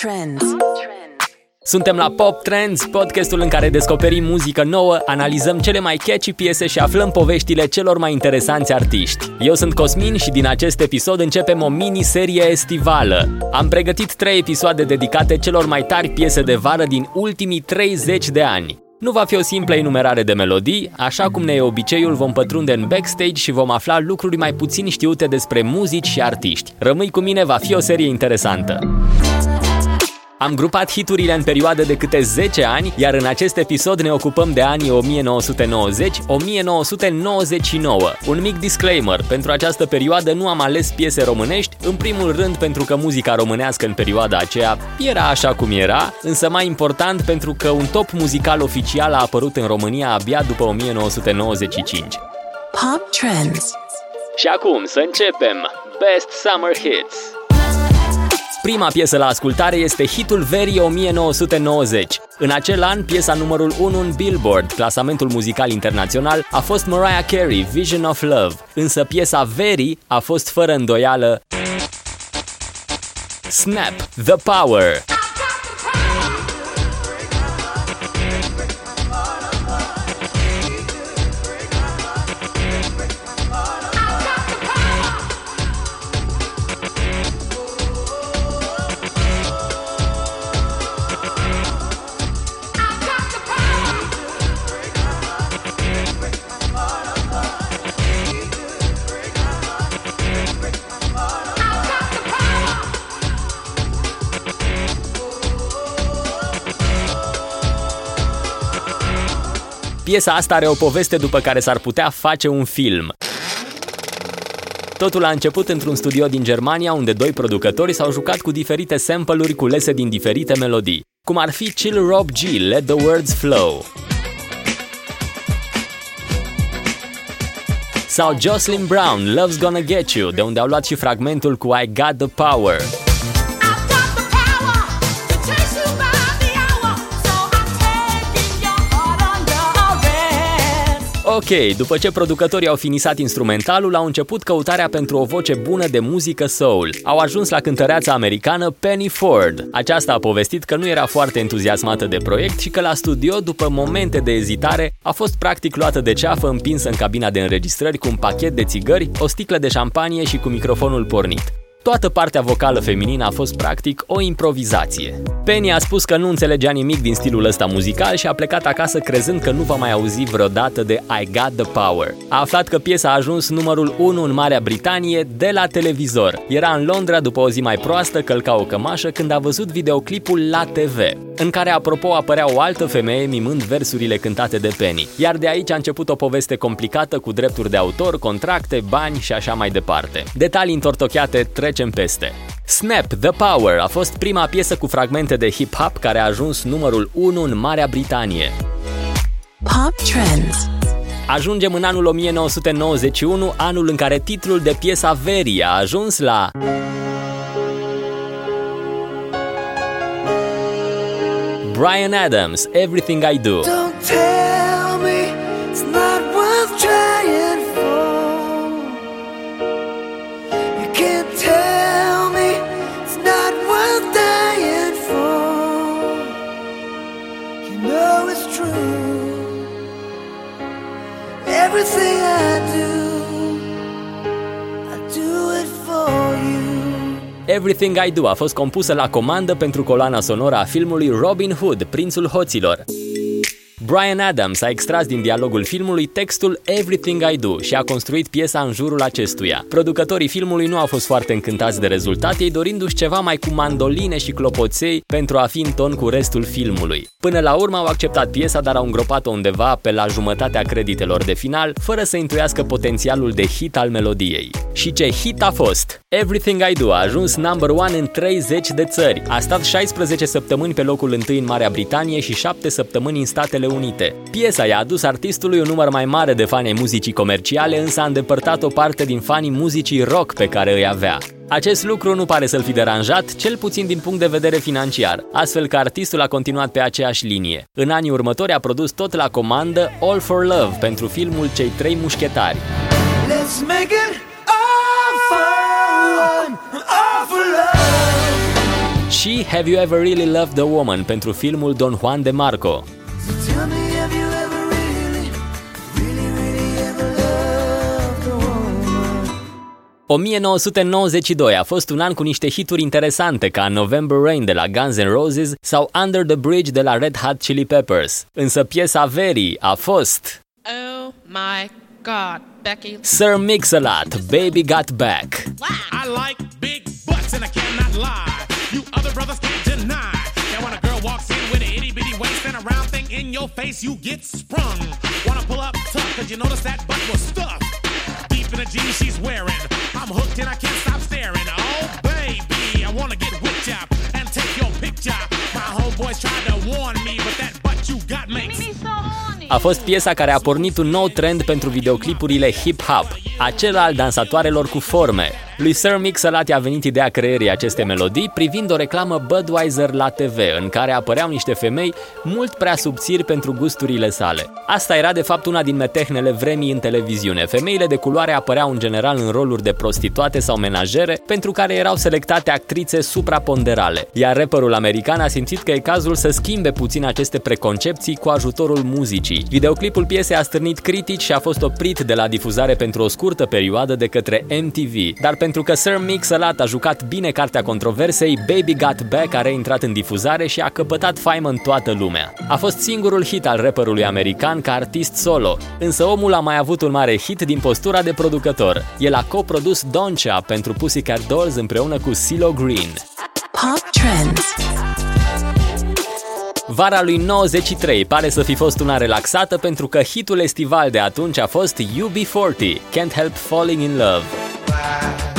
Trends. Suntem la Pop Trends, podcastul în care descoperim muzică nouă, analizăm cele mai catchy piese și aflăm poveștile celor mai interesanți artiști. Eu sunt Cosmin și din acest episod începem o mini-serie estivală. Am pregătit trei episoade dedicate celor mai tari piese de vară din ultimii 30 de ani. Nu va fi o simplă enumerare de melodii, așa cum ne e obiceiul vom pătrunde în backstage și vom afla lucruri mai puțin știute despre muzici și artiști. Rămâi cu mine, va fi o serie interesantă. Am grupat hiturile în perioade de câte 10 ani, iar în acest episod ne ocupăm de anii 1990-1999. Un mic disclaimer, pentru această perioadă nu am ales piese românești, în primul rând pentru că muzica românească în perioada aceea era așa cum era, însă mai important pentru că un top muzical oficial a apărut în România abia după 1995. Pop Trends. Și acum să începem! Best Summer Hits! Prima piesă la ascultare este hitul verii 1990. În acel an, piesa numărul 1 în Billboard, clasamentul muzical internațional, a fost Mariah Carey, Vision of Love, însă piesa verii a fost fără îndoială Snap, The Power. Piesa asta are o poveste după care s-ar putea face un film. Totul a început într-un studio din Germania unde doi producători s-au jucat cu diferite sample-uri culese din diferite melodii, cum ar fi Chill Rob G, Let the Words Flow. Sau Jocelyn Brown, Love's Gonna Get You, de unde au luat și fragmentul cu I Got the Power. Ok, după ce producătorii au finisat instrumentalul, au început căutarea pentru o voce bună de muzică soul. Au ajuns la cântăreața americană Penny Ford. Aceasta a povestit că nu era foarte entuziasmată de proiect și că la studio, după momente de ezitare, a fost practic luată de ceafă împinsă în cabina de înregistrări cu un pachet de țigări, o sticlă de șampanie și cu microfonul pornit. Toată partea vocală feminină a fost practic o improvizație. Penny a spus că nu înțelegea nimic din stilul ăsta muzical și a plecat acasă crezând că nu va mai auzi vreodată de I Got The Power. A aflat că piesa a ajuns numărul 1 în Marea Britanie de la televizor. Era în Londra după o zi mai proastă, călca o cămașă când a văzut videoclipul la TV, în care apropo apărea o altă femeie mimând versurile cântate de Penny. Iar de aici a început o poveste complicată cu drepturi de autor, contracte, bani și așa mai departe. Detalii întortocheate trecem peste. Snap, The Power a fost prima piesă cu fragmente de hip-hop care a ajuns numărul 1 în Marea Britanie. Pop Trends. Ajungem în anul 1991, anul în care titlul de piesa verii a ajuns la... Brian Adams, Everything I Do. Don't tell me it's not Everything I do, I do it for you. Everything I Do a fost compusă la comandă pentru coloana sonoră a filmului Robin Hood, Prințul Hoților. Brian Adams a extras din dialogul filmului textul Everything I Do și a construit piesa în jurul acestuia. Producătorii filmului nu au fost foarte încântați de rezultat, ei dorindu-și ceva mai cu mandoline și clopoței pentru a fi în ton cu restul filmului. Până la urmă au acceptat piesa, dar au îngropat-o undeva pe la jumătatea creditelor de final, fără să intuiască potențialul de hit al melodiei. Și ce hit a fost! Everything I Do a ajuns number one în 30 de țări. A stat 16 săptămâni pe locul întâi în Marea Britanie și 7 săptămâni în Statele Unite. Piesa i-a adus artistului un număr mai mare de fani ai muzicii comerciale, însă a îndepărtat o parte din fanii muzicii rock pe care îi avea. Acest lucru nu pare să-l fi deranjat, cel puțin din punct de vedere financiar, astfel că artistul a continuat pe aceeași linie. În anii următori a produs tot la comandă All for Love pentru filmul Cei Trei Mușchetari. Let's make it all fun, all for love. și Have You Ever Really Loved a Woman pentru filmul Don Juan de Marco. So tell me, have you ever really, really, really ever loved a woman? 1992 a fost un an cu niște hituri interesante ca November Rain de la Guns N' Roses sau Under the Bridge de la Red Hot Chili Peppers. Însă piesa verii a fost Oh my god, Becky. Sir Mix-a-Lot, Baby Got Back. I like big butts and I cannot lie. You other brothers can't in your face, you get sprung. Wanna pull up tough, cause you notice that butt was stuffed. Deep in the jeans she's wearing. I'm hooked and I can't stop staring. Oh, baby, I wanna get whipped up and take your picture. My homeboys tried to warn me, but that butt you got makes A fost piesa care a pornit un nou trend pentru videoclipurile hip-hop, acela al dansatoarelor cu forme. Lui Sir Mix-a-Lot i-a venit ideea creării acestei melodii privind o reclamă Budweiser la TV, în care apăreau niște femei mult prea subțiri pentru gusturile sale. Asta era de fapt una din metehnele vremii în televiziune. Femeile de culoare apăreau în general în roluri de prostituate sau menajere, pentru care erau selectate actrițe supraponderale. Iar rapperul american a simțit că e cazul să schimbe puțin aceste preconcepții cu ajutorul muzicii. Videoclipul piesei a stârnit critici și a fost oprit de la difuzare pentru o scurtă perioadă de către MTV. Dar pentru că Sir Mix-a-Lot a jucat bine cartea controversei, Baby Got Back a reintrat în difuzare și a căpătat faimă în toată lumea. A fost singurul hit al rapperului american ca artist solo, însă omul a mai avut un mare hit din postura de producător. El a coprodus Doncha pentru Pussycat Dolls împreună cu CeeLo Green. Pop Trends. Vara lui 93 pare să fi fost una relaxată pentru că hitul estival de atunci a fost UB40, Can't Help Falling in Love.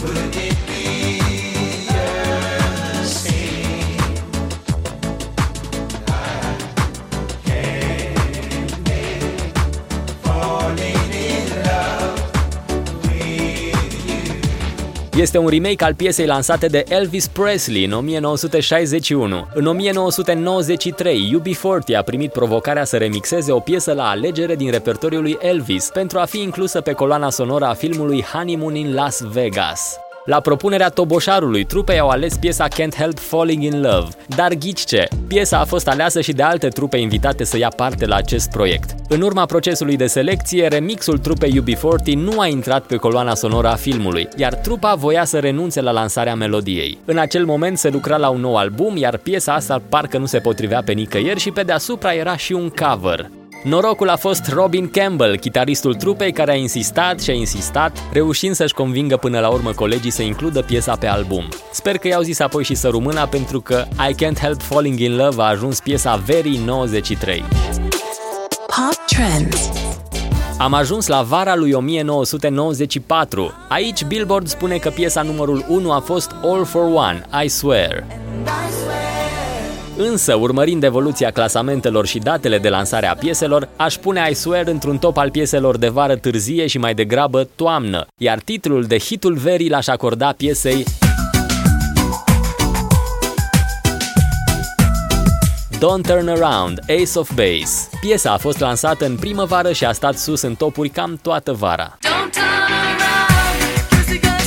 Would it be Este un remake al piesei lansate de Elvis Presley în 1961. În 1993, UB40 a primit provocarea să remixeze o piesă la alegere din repertoriul lui Elvis pentru a fi inclusă pe coloana sonoră a filmului Honeymoon in Las Vegas. La propunerea toboșarului, trupei au ales piesa Can't Help Falling in Love. Dar ghici ce? Piesa a fost aleasă și de alte trupe invitate să ia parte la acest proiect. În urma procesului de selecție, remixul trupei UB40 nu a intrat pe coloana sonoră a filmului, iar trupa voia să renunțe la lansarea melodiei. În acel moment se lucra la un nou album, iar piesa asta parcă nu se potrivea pe nicăieri și pe deasupra era și un cover. Norocul a fost Robin Campbell, chitaristul trupei care a insistat și a insistat, reușind să-și convingă până la urmă colegii să includă piesa pe album. Sper că i-au zis apoi și să rumâna pentru că I Can't Help Falling in Love a ajuns piesa verii 93. Pop Trends. Am ajuns la vara lui 1994. Aici Billboard spune că piesa numărul 1 a fost All for One, I Swear. Însă, urmărind evoluția clasamentelor și datele de lansare a pieselor, aș pune I Swear într-un top al pieselor de vară târzie și mai degrabă toamnă, iar titlul de hitul verii l-aș acorda piesei Don't Turn Around, Ace of Base. Piesa a fost lansată în primăvară și a stat sus în topuri cam toată vara. Don't turn around,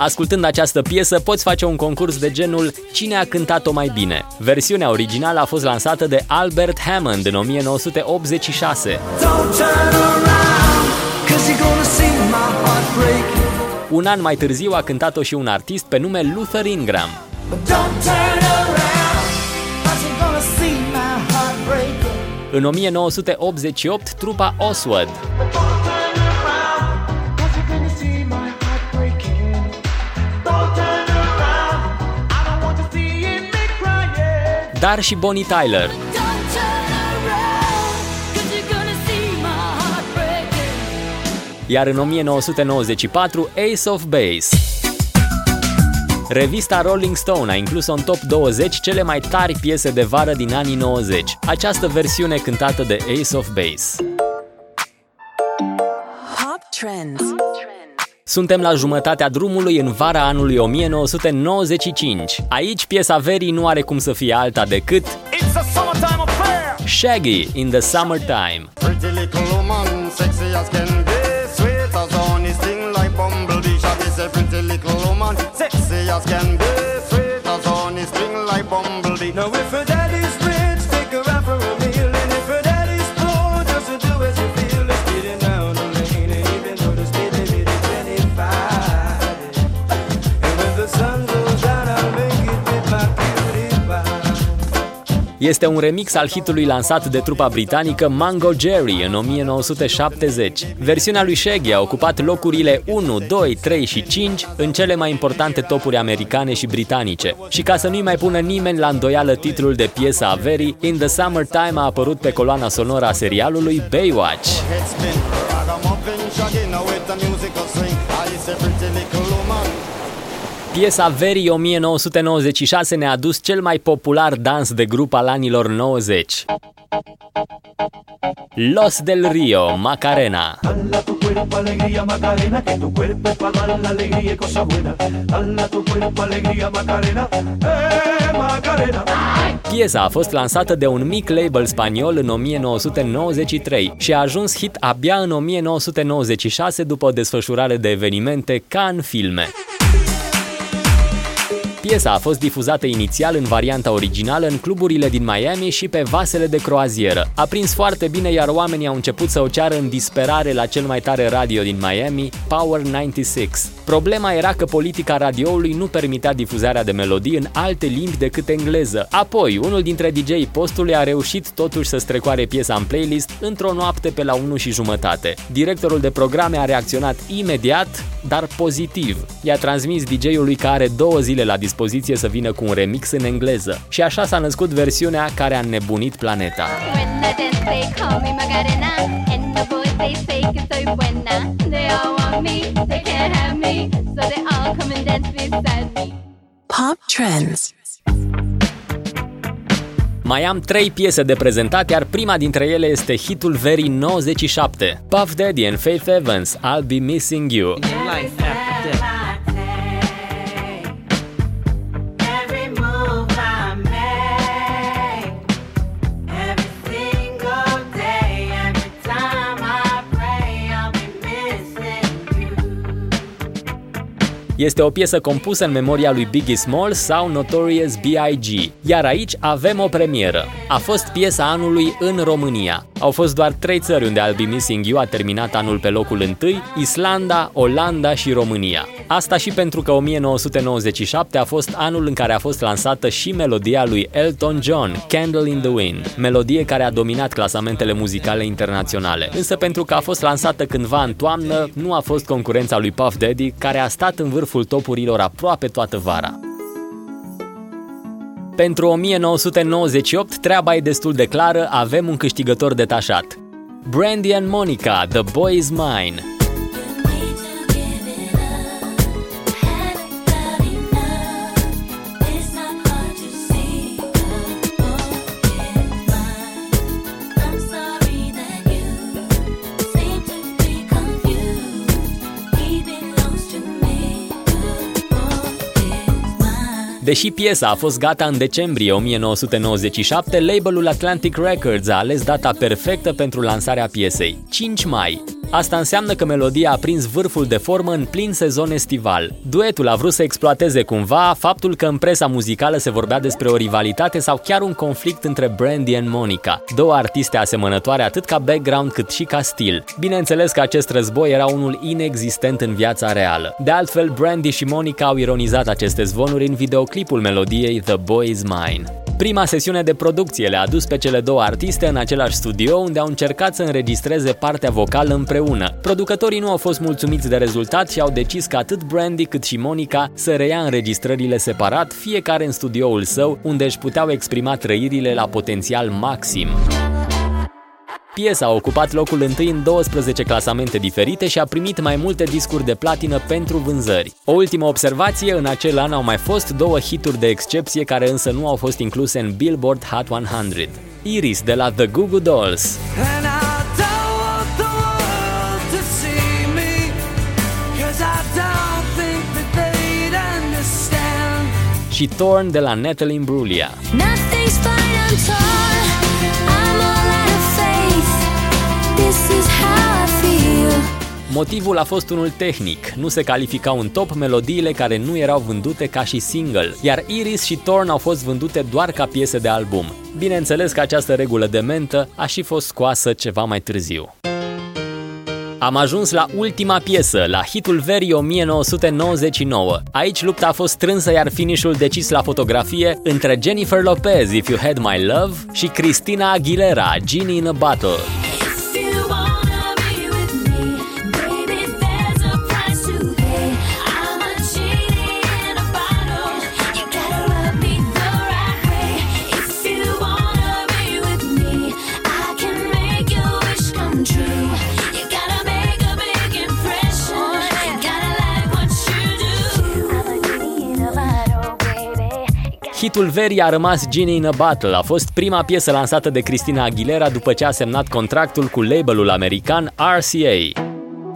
Ascultând această piesă, poți face un concurs de genul Cine a cântat-o mai bine? Versiunea originală a fost lansată de Albert Hammond în 1986. Don't turn around, cause you're gonna see my heart breaking. Un an mai târziu a cântat-o și un artist pe nume Luther Ingram. But don't turn around, cause you're gonna see my heart breaking. În 1988, trupa Oswald dar și Bonnie Tyler. Don't turn around, 'cause you're gonna see my heart breaking. Iar în 1994, Ace of Base. Revista Rolling Stone a inclus-o în top 20 cele mai tari piese de vară din anii 90. Această versiune cântată de Ace of Base. Pop Trends. Suntem la jumătatea drumului în vara anului 1995. Aici piesa verii nu are cum să fie alta decât It's a summertime affair. Shaggy in the Summertime. Pretty little woman, sexy as can be, sweet as honey, sting like bumblebee. Shaggy say, pretty little woman, sexy as can be, Este un remix al hitului lansat de trupa britanică Mango Jerry în 1970. Versiunea lui Shaggy a ocupat locurile 1, 2, 3 și 5 în cele mai importante topuri americane și britanice. Și ca să nu-i mai pună nimeni la îndoială titlul de piesă a verii, In the Summertime a apărut pe coloana sonoră a serialului Baywatch. Piesa Verii 1996 ne-a adus cel mai popular dans de grup al anilor 90. Los del Rio, Macarena. Dala tu cuerpo alegría Macarena, que tu cuerpo es para dar la alegría y cosas buenas. Dala tu cuerpo alegría Macarena, eh Macarena. Piesa a fost lansată de un mic label spaniol în 1993 și a ajuns hit abia în 1996 după o desfășurare de evenimente ca în filme. Piesa a fost difuzată inițial în varianta originală în cluburile din Miami și pe vasele de croazieră. A prins foarte bine, iar oamenii au început să o ceară în disperare la cel mai tare radio din Miami, Power 96. Problema era că politica radioului nu permitea difuzarea de melodii în alte limbi decât engleză. Apoi, unul dintre DJ postului a reușit totuși să strecoare piesa în playlist într-o noapte pe la 1 și jumătate. Directorul de programe a reacționat imediat, dar pozitiv. I-a transmis DJ-ului că are două zile la dispoziție să vină cu un remix în engleză. Și așa s-a născut versiunea care a nebunit planeta. When I dance, they call me Macarena. And the boys, they say que soy buena. They all want me, they can't have me. So they all come and dance beside me. Pop Trends. Mai am trei piese de prezentat, iar prima dintre ele este hitul verii 97. Puff Daddy and Faith Evans, I'll Be Missing You. life Este o piesă compusă în memoria lui Biggie Smalls sau Notorious B.I.G. Iar aici avem o premieră. A fost piesa anului în România. Au fost doar trei țări unde I'll Be Missing You a terminat anul pe locul întâi, Islanda, Olanda și România. Asta și pentru că 1997 a fost anul în care a fost lansată și melodia lui Elton John, Candle in the Wind, melodie care a dominat clasamentele muzicale internaționale. Însă pentru că a fost lansată cândva în toamnă, nu a fost concurența lui Puff Daddy, care a stat în vârful topurilor aproape toată vara. Pentru 1998, treaba e destul de clară, avem un câștigător detașat. Brandy and Monica, The Boy Is Mine. Deși piesa a fost gata în decembrie 1997, labelul Atlantic Records a ales data perfectă pentru lansarea piesei, 5 mai. Asta înseamnă că melodia a prins vârful de formă în plin sezon estival. Duetul a vrut să exploateze cumva faptul că în presa muzicală se vorbea despre o rivalitate sau chiar un conflict între Brandy and Monica, două artiste asemănătoare atât ca background cât și ca stil. Bineînțeles că acest război era unul inexistent în viața reală. De altfel, Brandy și Monica au ironizat aceste zvonuri în videoclipul melodiei The Boy Is Mine. Prima sesiune de producție le-a adus pe cele două artiste în același studio unde au încercat să înregistreze partea vocală împreună. Producătorii nu au fost mulțumiți de rezultat și au decis că atât Brandy cât și Monica să reia înregistrările separat, fiecare în studioul său, unde își puteau exprima trăirile la potențial maxim. Piesa a ocupat locul întâi în 12 clasamente diferite și a primit mai multe discuri de platină pentru vânzări. O ultimă observație, în acel an au mai fost două hituri de excepție care însă nu au fost incluse în Billboard Hot 100. Iris de la The Goo Goo Dolls And și Torn de la Natalie Imbruglia. Nothing's fine, I'm torn. I'm all out of faith. This is how I feel. Motivul a fost unul tehnic, nu se calificau în top melodiile care nu erau vândute ca și single, iar Iris și Torn au fost vândute doar ca piese de album. Bineînțeles că această regulă de mentă a și fost scoasă ceva mai târziu. Am ajuns la ultima piesă, la hitul verii 1999. Aici lupta a fost strânsă, iar finishul decis la fotografie între Jennifer Lopez, If You Had My Love, și Christina Aguilera, Genie in a Bottle. Hitul verii a rămas Genie in a Bottle, a fost prima piesă lansată de Christina Aguilera după ce a semnat contractul cu labelul american RCA.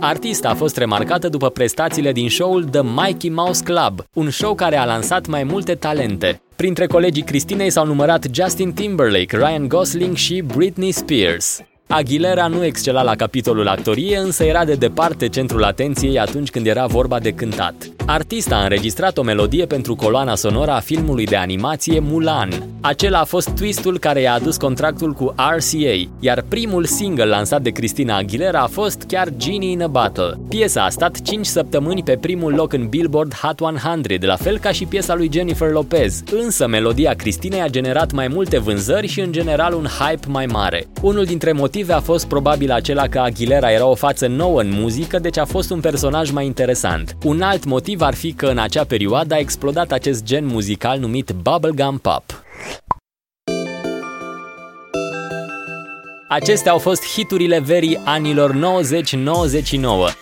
Artista a fost remarcată după prestațiile din show-ul The Mikey Mouse Club, un show care a lansat mai multe talente. Printre colegii Cristinei s-au numărat Justin Timberlake, Ryan Gosling și Britney Spears. Aguilera nu excela la capitolul actorie, însă era de departe centrul atenției atunci când era vorba de cântat. Artista a înregistrat o melodie pentru coloana sonoră a filmului de animație Mulan. Acela a fost twistul care i-a adus contractul cu RCA, iar primul single lansat de Cristina Aguilera a fost chiar Genie in a Bottle. Piesa a stat 5 săptămâni pe primul loc în Billboard Hot 100, la fel ca și piesa lui Jennifer Lopez. Însă melodia Cristinei a generat mai multe vânzări și în general un hype mai mare. Unul dintre motive a fost probabil acela că Aguilera era o față nouă în muzică, deci a fost un personaj mai interesant. Un alt motiv ar fi că în acea perioadă a explodat acest gen muzical numit bubblegum pop. Acestea au fost hiturile verii anilor 90-99.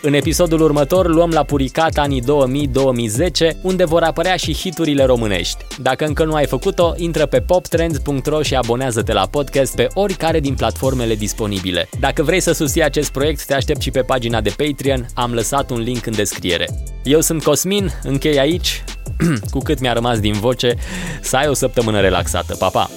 În episodul următor luăm la puricat anii 2000-2010, unde vor apărea și hiturile românești. Dacă încă nu ai făcut-o, intră pe poptrends.ro și abonează-te la podcast pe oricare din platformele disponibile. Dacă vrei să susții acest proiect, te aștept și pe pagina de Patreon, am lăsat un link în descriere. Eu sunt Cosmin, închei aici, cu cât mi-a rămas din voce, să ai o săptămână relaxată. Pa, pa!